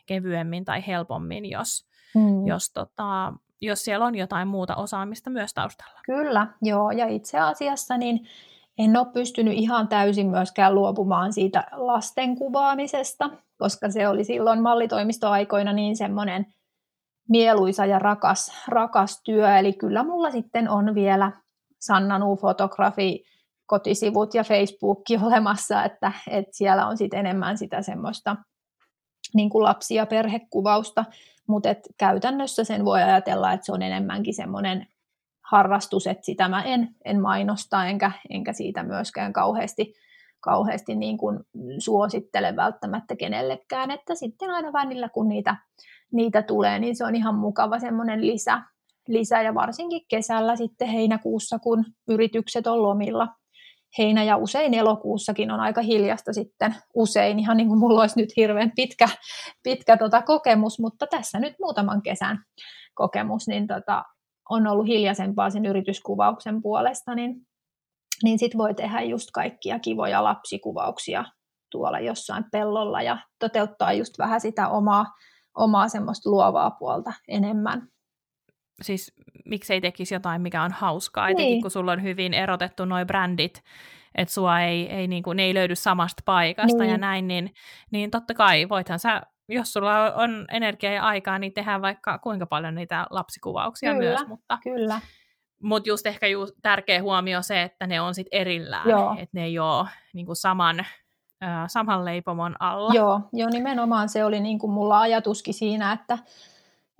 kevyemmin tai helpommin, jos, mm. jos tota, jos siellä on jotain muuta osaamista myös taustalla. Kyllä, joo. Ja itse asiassa niin en ole pystynyt ihan täysin myöskään luopumaan siitä lasten kuvaamisesta, koska se oli silloin mallitoimistoaikoina niin semmoinen mieluisa ja rakas, rakas työ. Eli kyllä mulla sitten on vielä Sanna Nuu fotografi kotisivut ja Facebookki olemassa, että, että siellä on sitten enemmän sitä semmoista niin kuin lapsi- ja perhekuvausta, mutta käytännössä sen voi ajatella, että se on enemmänkin semmoinen harrastus, että sitä mä en, en mainosta, enkä, enkä siitä myöskään kauheasti, kauheasti niin kuin suosittele välttämättä kenellekään, että sitten aina välillä kun niitä, niitä tulee, niin se on ihan mukava semmoinen lisä, lisä. Ja varsinkin kesällä sitten heinäkuussa, kun yritykset on lomilla, heinä- ja usein elokuussakin on aika hiljasta sitten. Usein, ihan niin kuin mulla olisi nyt hirveän pitkä, pitkä tota kokemus, mutta tässä nyt muutaman kesän kokemus, niin tota, on ollut hiljaisempaa sen yrityskuvauksen puolesta, niin, niin sitten voi tehdä just kaikkia kivoja lapsikuvauksia tuolla jossain pellolla ja toteuttaa just vähän sitä omaa, omaa semmoista luovaa puolta enemmän siis miksei tekisi jotain, mikä on hauskaa, etenkin niin. kun sulla on hyvin erotettu nuo brändit, että sua ei, ei niin kuin, ne ei löydy samasta paikasta niin. ja näin, niin, niin totta kai voithan sä, jos sulla on energiaa ja aikaa, niin tehdään vaikka kuinka paljon niitä lapsikuvauksia kyllä, myös, mutta, kyllä. mutta just ehkä just tärkeä huomio se, että ne on sitten erillään, että ne ei ole niin kuin saman, saman leipomon alla. Joo, jo nimenomaan se oli niin kuin mulla ajatuskin siinä, että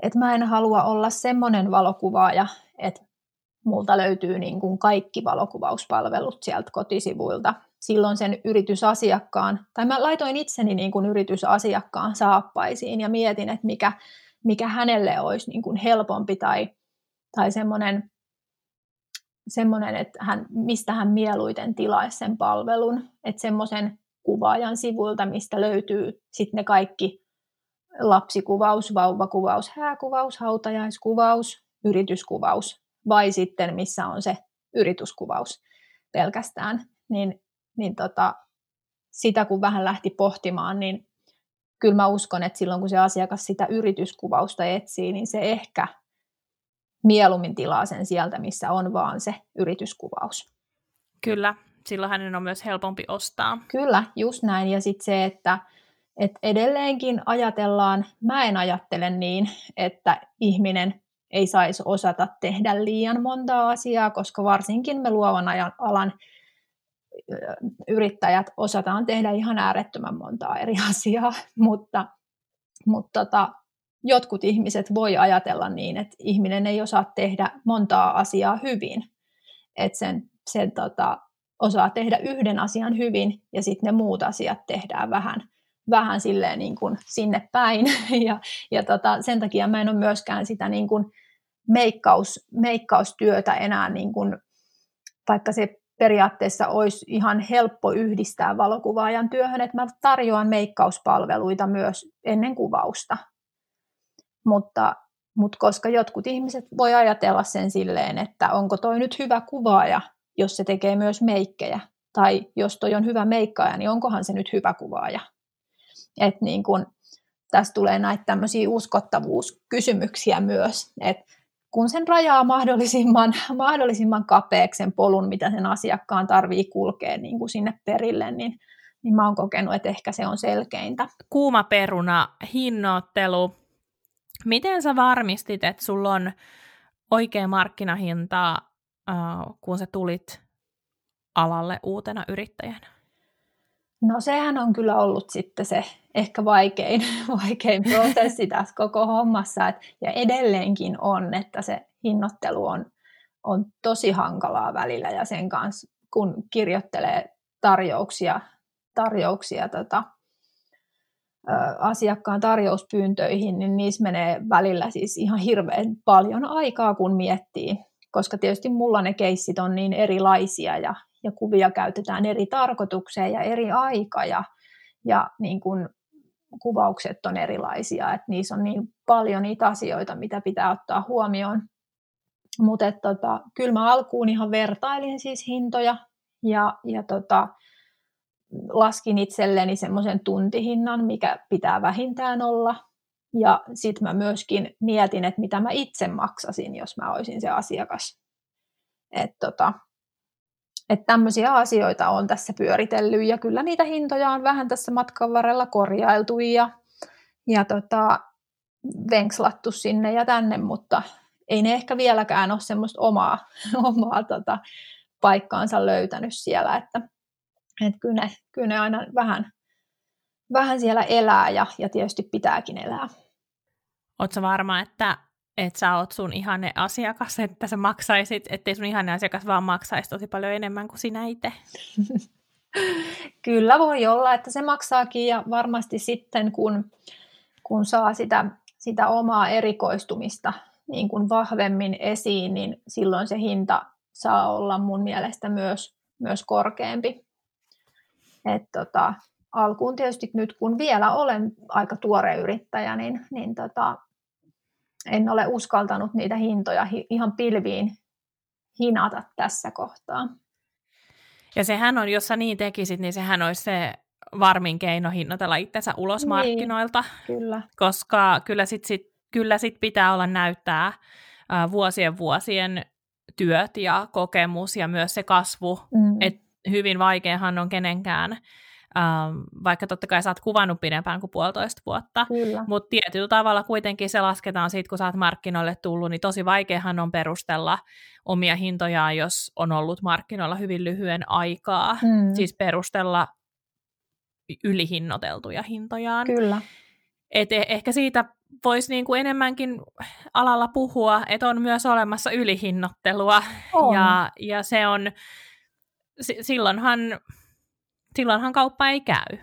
että mä en halua olla semmoinen valokuvaaja, että multa löytyy niin kuin kaikki valokuvauspalvelut sieltä kotisivuilta. Silloin sen yritysasiakkaan, tai mä laitoin itseni niin kuin yritysasiakkaan saappaisiin ja mietin, että mikä, mikä hänelle olisi niin kuin helpompi tai, tai semmoinen, semmoinen, että hän, mistä hän mieluiten tilaisi sen palvelun. Että semmoisen kuvaajan sivuilta, mistä löytyy sitten ne kaikki lapsikuvaus, vauvakuvaus, hääkuvaus, hautajaiskuvaus, yrityskuvaus vai sitten missä on se yrityskuvaus pelkästään, niin, niin tota, sitä kun vähän lähti pohtimaan, niin kyllä mä uskon, että silloin kun se asiakas sitä yrityskuvausta etsii, niin se ehkä mieluummin tilaa sen sieltä, missä on vaan se yrityskuvaus. Kyllä, silloin hänen on myös helpompi ostaa. Kyllä, just näin. Ja sitten se, että et edelleenkin ajatellaan, mä en ajattele niin, että ihminen ei saisi osata tehdä liian monta asiaa, koska varsinkin me luovan ajan alan yrittäjät osataan tehdä ihan äärettömän montaa eri asiaa, mutta, mutta tota, jotkut ihmiset voi ajatella niin, että ihminen ei osaa tehdä montaa asiaa hyvin. Että sen, sen tota, osaa tehdä yhden asian hyvin ja sitten ne muut asiat tehdään vähän, vähän silleen niin kuin sinne päin. Ja, ja tota, sen takia mä en ole myöskään sitä niin kuin meikkaus, meikkaustyötä enää, niin kuin, vaikka se periaatteessa olisi ihan helppo yhdistää valokuvaajan työhön, että mä tarjoan meikkauspalveluita myös ennen kuvausta. Mutta, mutta koska jotkut ihmiset voi ajatella sen silleen, että onko toi nyt hyvä kuvaaja, jos se tekee myös meikkejä, tai jos toi on hyvä meikkaaja, niin onkohan se nyt hyvä kuvaaja. Et niin kun, tässä tulee näitä tämmöisiä uskottavuuskysymyksiä myös, että kun sen rajaa mahdollisimman, mahdollisimman kapeaksi sen polun, mitä sen asiakkaan tarvii kulkea niin kuin sinne perille, niin, niin mä oon kokenut, että ehkä se on selkeintä. Kuuma peruna, hinnoittelu. Miten sä varmistit, että sulla on oikea markkinahinta, kun sä tulit alalle uutena yrittäjänä? No sehän on kyllä ollut sitten se ehkä vaikein, vaikein prosessi tässä koko hommassa. Et, ja edelleenkin on, että se hinnoittelu on, on tosi hankalaa välillä ja sen kanssa, kun kirjoittelee tarjouksia, tarjouksia tota, asiakkaan tarjouspyyntöihin, niin niissä menee välillä siis ihan hirveän paljon aikaa, kun miettii, koska tietysti mulla ne keissit on niin erilaisia ja, ja kuvia käytetään eri tarkoitukseen ja eri aika ja, ja niin kuin kuvaukset on erilaisia, että niissä on niin paljon niitä asioita, mitä pitää ottaa huomioon. Mutta tota, kyllä mä alkuun ihan vertailin siis hintoja ja, ja tota, laskin itselleni semmoisen tuntihinnan, mikä pitää vähintään olla. Ja sitten mä myöskin mietin, että mitä mä itse maksasin, jos mä olisin se asiakas. Että tota, että tämmöisiä asioita on tässä pyöritellyt ja kyllä niitä hintoja on vähän tässä matkan varrella korjailtu ja, ja tota, venkslattu sinne ja tänne, mutta ei ne ehkä vieläkään ole semmoista omaa, omaa tota, paikkaansa löytänyt siellä, että et kyllä, ne, kyllä ne aina vähän, vähän siellä elää ja, ja tietysti pitääkin elää. Oletko varma, että että sä oot sun ihanne asiakas, että sä maksaisit, ettei sun ihanne asiakas vaan maksaisi tosi paljon enemmän kuin sinä itse. Kyllä voi olla, että se maksaakin ja varmasti sitten kun, kun saa sitä, sitä omaa erikoistumista niin kuin vahvemmin esiin, niin silloin se hinta saa olla mun mielestä myös, myös korkeampi. Et tota, alkuun tietysti nyt kun vielä olen aika tuore yrittäjä, niin, niin tota, en ole uskaltanut niitä hintoja ihan pilviin hinata tässä kohtaa. Ja sehän on, jos sä niin tekisit, niin sehän olisi se varmin keino hinnoitella itsensä ulos niin, markkinoilta. Kyllä. Koska kyllä sit, sit, kyllä sit pitää olla näyttää ää, vuosien vuosien työt ja kokemus ja myös se kasvu. Mm. että hyvin vaikeahan on kenenkään Ähm, vaikka totta kai sä oot kuvannut pidempään kuin puolitoista vuotta, mutta tietyllä tavalla kuitenkin se lasketaan siitä, kun sä oot markkinoille tullut, niin tosi vaikeahan on perustella omia hintojaan, jos on ollut markkinoilla hyvin lyhyen aikaa, mm. siis perustella ylihinnoiteltuja hintojaan. Kyllä. Et e- ehkä siitä voisi niin kuin enemmänkin alalla puhua, että on myös olemassa ylihinnottelua, on. Ja, ja se on, silloinhan silloinhan kauppa ei käy.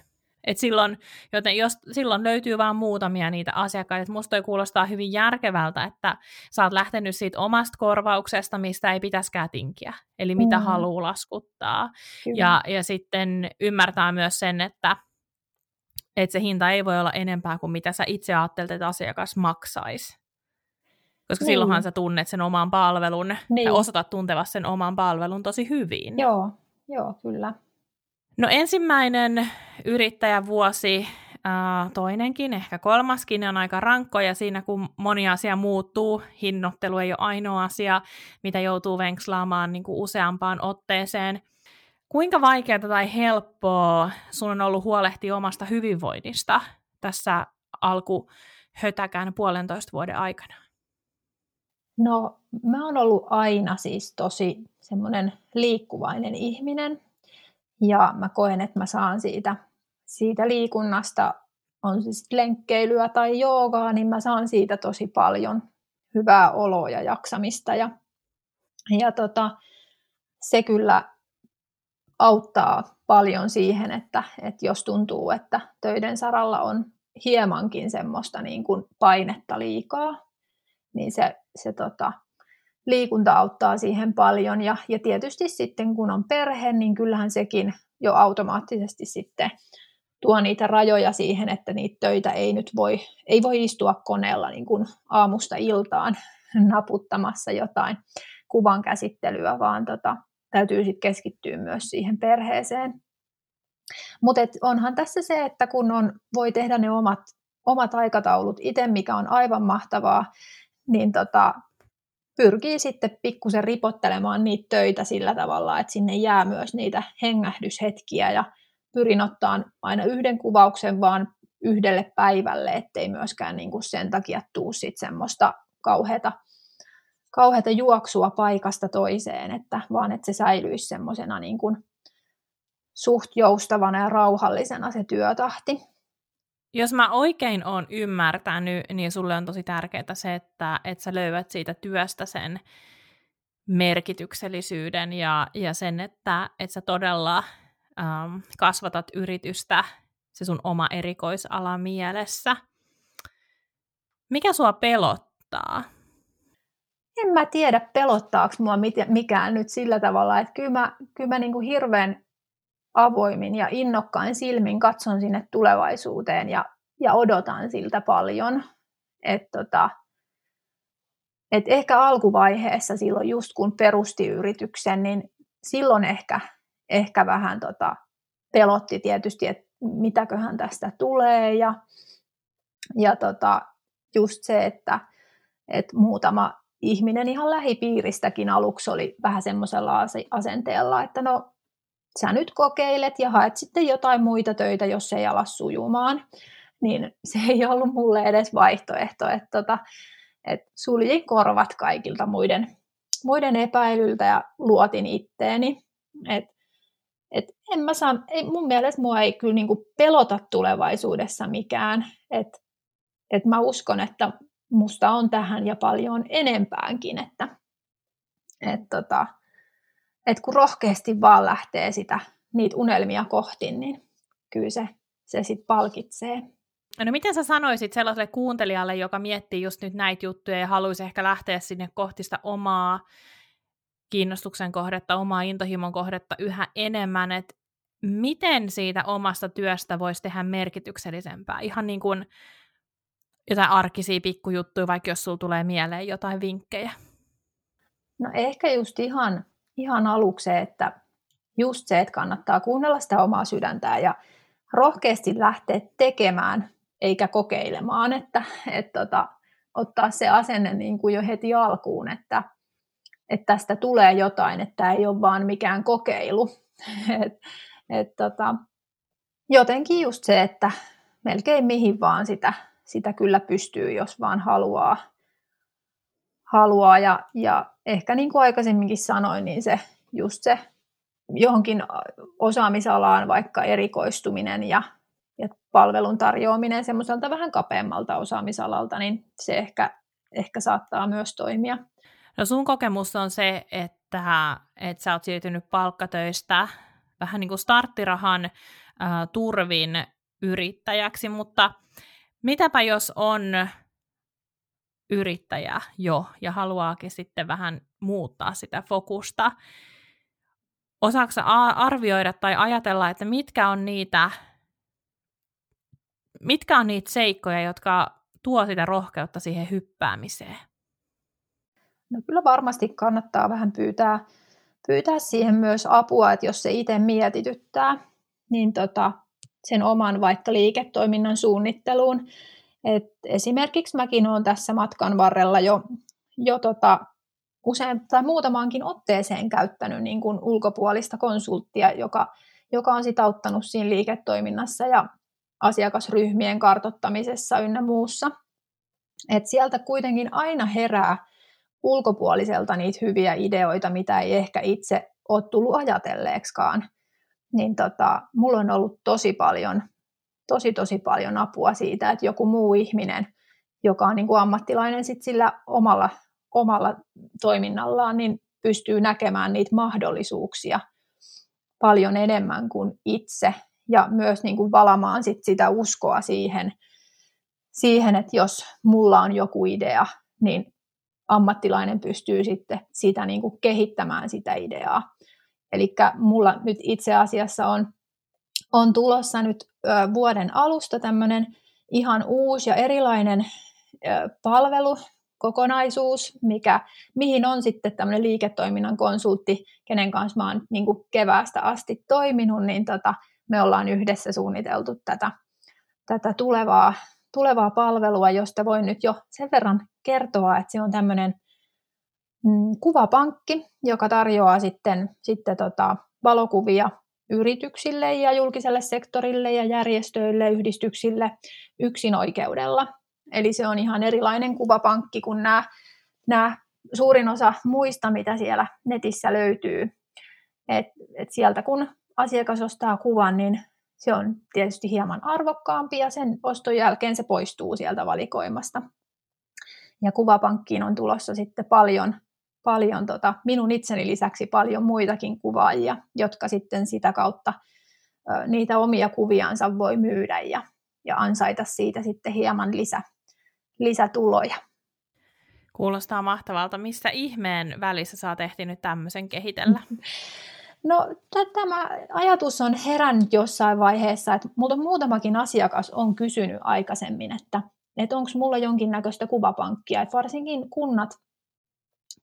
Et silloin, joten jos, silloin löytyy vain muutamia niitä asiakkaita. Et musta toi kuulostaa hyvin järkevältä, että sä oot lähtenyt siitä omasta korvauksesta, mistä ei pitäisikään tinkiä. Eli mitä mm. haluaa laskuttaa. Ja, ja sitten ymmärtää myös sen, että, että se hinta ei voi olla enempää kuin mitä sä itse ajattelet, että asiakas maksaisi. Koska niin. silloinhan sä tunnet sen oman palvelun niin. ja osatat tunteva sen oman palvelun tosi hyvin. Joo, joo kyllä. No ensimmäinen yrittäjävuosi, toinenkin, ehkä kolmaskin on aika rankkoja siinä, kun moni asia muuttuu. Hinnoittelu ei ole ainoa asia, mitä joutuu venkslaamaan niin kuin useampaan otteeseen. Kuinka vaikeaa tai helppoa sun on ollut huolehtia omasta hyvinvoinnista tässä alkuhötäkään puolentoista vuoden aikana? No, mä oon ollut aina siis tosi semmoinen liikkuvainen ihminen. Ja mä koen, että mä saan siitä, siitä liikunnasta, on sitten lenkkeilyä tai joogaa, niin mä saan siitä tosi paljon hyvää oloa ja jaksamista. Ja, ja tota, se kyllä auttaa paljon siihen, että, että jos tuntuu, että töiden saralla on hiemankin semmoista niin kuin painetta liikaa, niin se, se tota, liikunta auttaa siihen paljon. Ja, ja tietysti sitten kun on perhe, niin kyllähän sekin jo automaattisesti sitten tuo niitä rajoja siihen, että niitä töitä ei nyt voi, ei voi istua koneella niin kuin aamusta iltaan naputtamassa jotain kuvan käsittelyä, vaan tota, täytyy sitten keskittyä myös siihen perheeseen. Mutta onhan tässä se, että kun on, voi tehdä ne omat, omat aikataulut itse, mikä on aivan mahtavaa, niin tota, pyrkii sitten pikkusen ripottelemaan niitä töitä sillä tavalla, että sinne jää myös niitä hengähdyshetkiä ja pyrin ottaan aina yhden kuvauksen vaan yhdelle päivälle, ettei myöskään niin kuin sen takia tuu sit semmoista kauheata, kauheata juoksua paikasta toiseen, että vaan että se säilyisi semmoisena niin kuin suht joustavana ja rauhallisena se työtahti. Jos mä oikein oon ymmärtänyt, niin sulle on tosi tärkeää se, että, että sä löydät siitä työstä sen merkityksellisyyden ja, ja sen, että, että sä todella ähm, kasvatat yritystä se sun oma erikoisala mielessä. Mikä sua pelottaa? En mä tiedä, pelottaako mua mikään nyt sillä tavalla, että kyllä mä, kyllä mä niin kuin hirveän avoimin ja innokkain silmin katson sinne tulevaisuuteen ja, ja odotan siltä paljon. Et tota, et ehkä alkuvaiheessa silloin just kun perusti yrityksen, niin silloin ehkä, ehkä vähän tota, pelotti tietysti, että mitäköhän tästä tulee ja, ja tota, just se, että, että muutama ihminen ihan lähipiiristäkin aluksi oli vähän semmoisella asenteella, että no sä nyt kokeilet ja haet sitten jotain muita töitä, jos ei ala sujumaan, niin se ei ollut mulle edes vaihtoehto, että tota, et suljin korvat kaikilta muiden, muiden epäilyltä ja luotin itteeni. Et, et en mä saa, ei, mun mielestä mua ei kyllä niinku pelota tulevaisuudessa mikään. Et, et mä uskon, että musta on tähän ja paljon enempäänkin, että et tota, että kun rohkeasti vaan lähtee sitä, niitä unelmia kohti, niin kyllä se, se sitten palkitsee. No miten sä sanoisit sellaiselle kuuntelijalle, joka miettii just nyt näitä juttuja ja haluaisi ehkä lähteä sinne kohti sitä omaa kiinnostuksen kohdetta, omaa intohimon kohdetta yhä enemmän, että miten siitä omasta työstä voisi tehdä merkityksellisempää? Ihan niin kuin jotain arkisia pikkujuttuja, vaikka jos sulla tulee mieleen jotain vinkkejä. No ehkä just ihan ihan aluksi että just se, että kannattaa kuunnella sitä omaa sydäntää ja rohkeasti lähteä tekemään eikä kokeilemaan, että, että tota, ottaa se asenne niin kuin jo heti alkuun, että, että tästä tulee jotain, että ei ole vaan mikään kokeilu. et, et tota, jotenkin just se, että melkein mihin vaan sitä, sitä kyllä pystyy, jos vaan haluaa haluaa ja, ja ehkä niin kuin aikaisemminkin sanoin, niin se just se johonkin osaamisalaan vaikka erikoistuminen ja, ja palvelun tarjoaminen semmoiselta vähän kapeammalta osaamisalalta, niin se ehkä, ehkä saattaa myös toimia. No sun kokemus on se, että, että sä oot siirtynyt palkkatöistä vähän niin kuin starttirahan äh, turvin yrittäjäksi, mutta mitäpä jos on yrittäjä jo ja haluaakin sitten vähän muuttaa sitä fokusta. Osaatko arvioida tai ajatella, että mitkä on niitä, mitkä on niitä seikkoja, jotka tuo sitä rohkeutta siihen hyppäämiseen? No kyllä varmasti kannattaa vähän pyytää, pyytää siihen myös apua, että jos se itse mietityttää, niin tota, sen oman vaikka liiketoiminnan suunnitteluun et esimerkiksi mäkin olen tässä matkan varrella jo, jo tota, usein tai muutamaankin otteeseen käyttänyt niin kuin ulkopuolista konsulttia, joka, joka on sitä auttanut siinä liiketoiminnassa ja asiakasryhmien kartottamisessa ynnä muussa. Et sieltä kuitenkin aina herää ulkopuoliselta niitä hyviä ideoita, mitä ei ehkä itse ole tullut ajatelleeksikaan. niin tota, mulla on ollut tosi paljon, tosi tosi paljon apua siitä, että joku muu ihminen, joka on niin kuin ammattilainen sit sillä omalla, omalla toiminnallaan, niin pystyy näkemään niitä mahdollisuuksia paljon enemmän kuin itse ja myös niin kuin valamaan sit sitä uskoa siihen, siihen, että jos mulla on joku idea, niin ammattilainen pystyy sitten sitä niin kuin kehittämään sitä ideaa. Eli mulla nyt itse asiassa on, on tulossa nyt vuoden alusta tämmöinen ihan uusi ja erilainen palvelu, kokonaisuus, mikä, mihin on sitten tämmöinen liiketoiminnan konsultti, kenen kanssa mä oon niin keväästä asti toiminut, niin tota, me ollaan yhdessä suunniteltu tätä, tätä tulevaa, tulevaa palvelua, josta voin nyt jo sen verran kertoa, että se on tämmöinen mm, kuvapankki, joka tarjoaa sitten, sitten tota, valokuvia yrityksille ja julkiselle sektorille ja järjestöille, yhdistyksille yksin oikeudella. Eli se on ihan erilainen kuvapankki kuin nämä, nämä suurin osa muista, mitä siellä netissä löytyy. Et, et sieltä kun asiakas ostaa kuvan, niin se on tietysti hieman arvokkaampi ja sen oston jälkeen se poistuu sieltä valikoimasta. Ja kuvapankkiin on tulossa sitten paljon, paljon tota, minun itseni lisäksi paljon muitakin kuvaajia, jotka sitten sitä kautta ö, niitä omia kuviansa voi myydä ja, ja ansaita siitä sitten hieman lisä, lisätuloja. Kuulostaa mahtavalta. Missä ihmeen välissä sä oot ehtinyt tämmöisen kehitellä? No tämä ajatus on herännyt jossain vaiheessa, että multa muutamakin asiakas on kysynyt aikaisemmin, että, että onko mulla jonkinnäköistä kuvapankkia. Että varsinkin kunnat,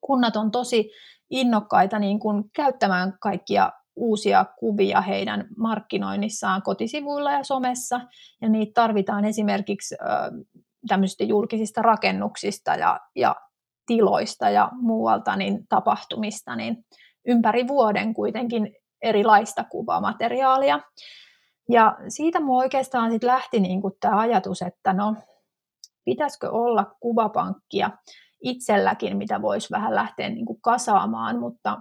kunnat on tosi innokkaita niin kuin käyttämään kaikkia uusia kuvia heidän markkinoinnissaan kotisivuilla ja somessa, ja niitä tarvitaan esimerkiksi tämmöisistä julkisista rakennuksista ja, ja tiloista ja muualta niin tapahtumista, niin ympäri vuoden kuitenkin erilaista kuvamateriaalia. Ja siitä mun oikeastaan sit lähti niin tämä ajatus, että no, pitäisikö olla kuvapankkia itselläkin, mitä voisi vähän lähteä niin kuin kasaamaan, mutta,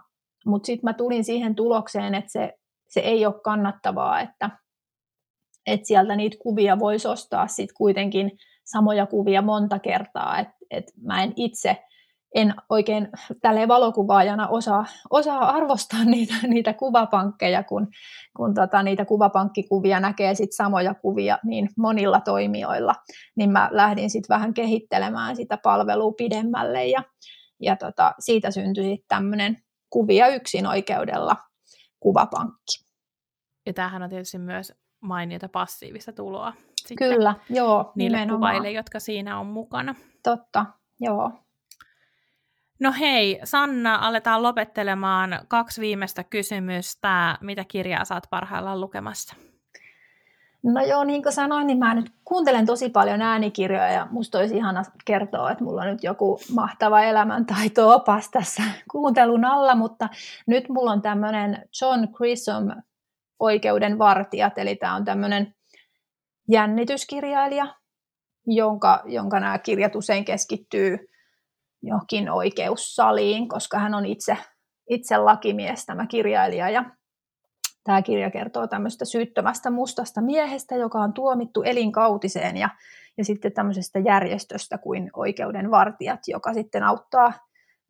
mutta sitten mä tulin siihen tulokseen, että se, se ei ole kannattavaa, että, että sieltä niitä kuvia voisi ostaa sitten kuitenkin samoja kuvia monta kertaa, että et mä en itse en oikein tälle valokuvaajana osaa, osaa arvostaa niitä, niitä kuvapankkeja, kun, kun tota, niitä kuvapankkikuvia näkee sit samoja kuvia niin monilla toimijoilla, niin mä lähdin sitten vähän kehittelemään sitä palvelua pidemmälle ja, ja tota, siitä syntyi sitten tämmöinen kuvia yksin oikeudella kuvapankki. Ja tämähän on tietysti myös mainiota passiivista tuloa. Sitten Kyllä, joo. Niille nimenomaan. kuvaille, jotka siinä on mukana. Totta, joo. No hei, Sanna, aletaan lopettelemaan kaksi viimeistä kysymystä. Mitä kirjaa saat parhaillaan lukemassa? No joo, niin kuin sanoin, niin mä nyt kuuntelen tosi paljon äänikirjoja ja musta olisi ihana kertoa, että mulla on nyt joku mahtava elämäntaito-opas tässä kuuntelun alla, mutta nyt mulla on tämmöinen John Grissom Oikeuden vartijat, eli tämä on tämmöinen jännityskirjailija, jonka, jonka nämä kirjat usein keskittyy johonkin oikeussaliin, koska hän on itse, itse lakimies, tämä kirjailija. Ja tämä kirja kertoo tämmöistä syyttömästä mustasta miehestä, joka on tuomittu elinkautiseen ja, ja sitten tämmöisestä järjestöstä kuin oikeudenvartijat, joka sitten auttaa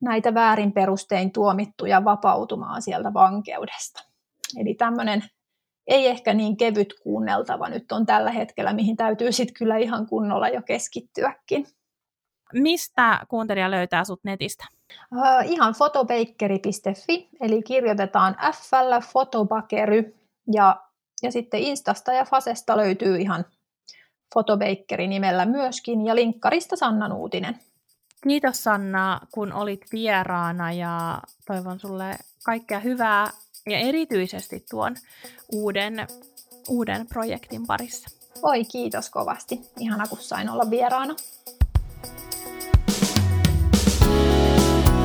näitä väärin perustein tuomittuja vapautumaan sieltä vankeudesta. Eli tämmöinen ei ehkä niin kevyt kuunneltava nyt on tällä hetkellä, mihin täytyy sitten kyllä ihan kunnolla jo keskittyäkin. Mistä kuuntelija löytää sut netistä? Uh, ihan fotobakeri.fi, eli kirjoitetaan f fotobakery, ja, ja sitten Instasta ja Fasesta löytyy ihan fotobakeri nimellä myöskin, ja linkkarista Sanna Nuutinen. Kiitos Sanna, kun olit vieraana, ja toivon sulle kaikkea hyvää, ja erityisesti tuon uuden, uuden projektin parissa. Oi, kiitos kovasti. Ihana, kun sain olla vieraana.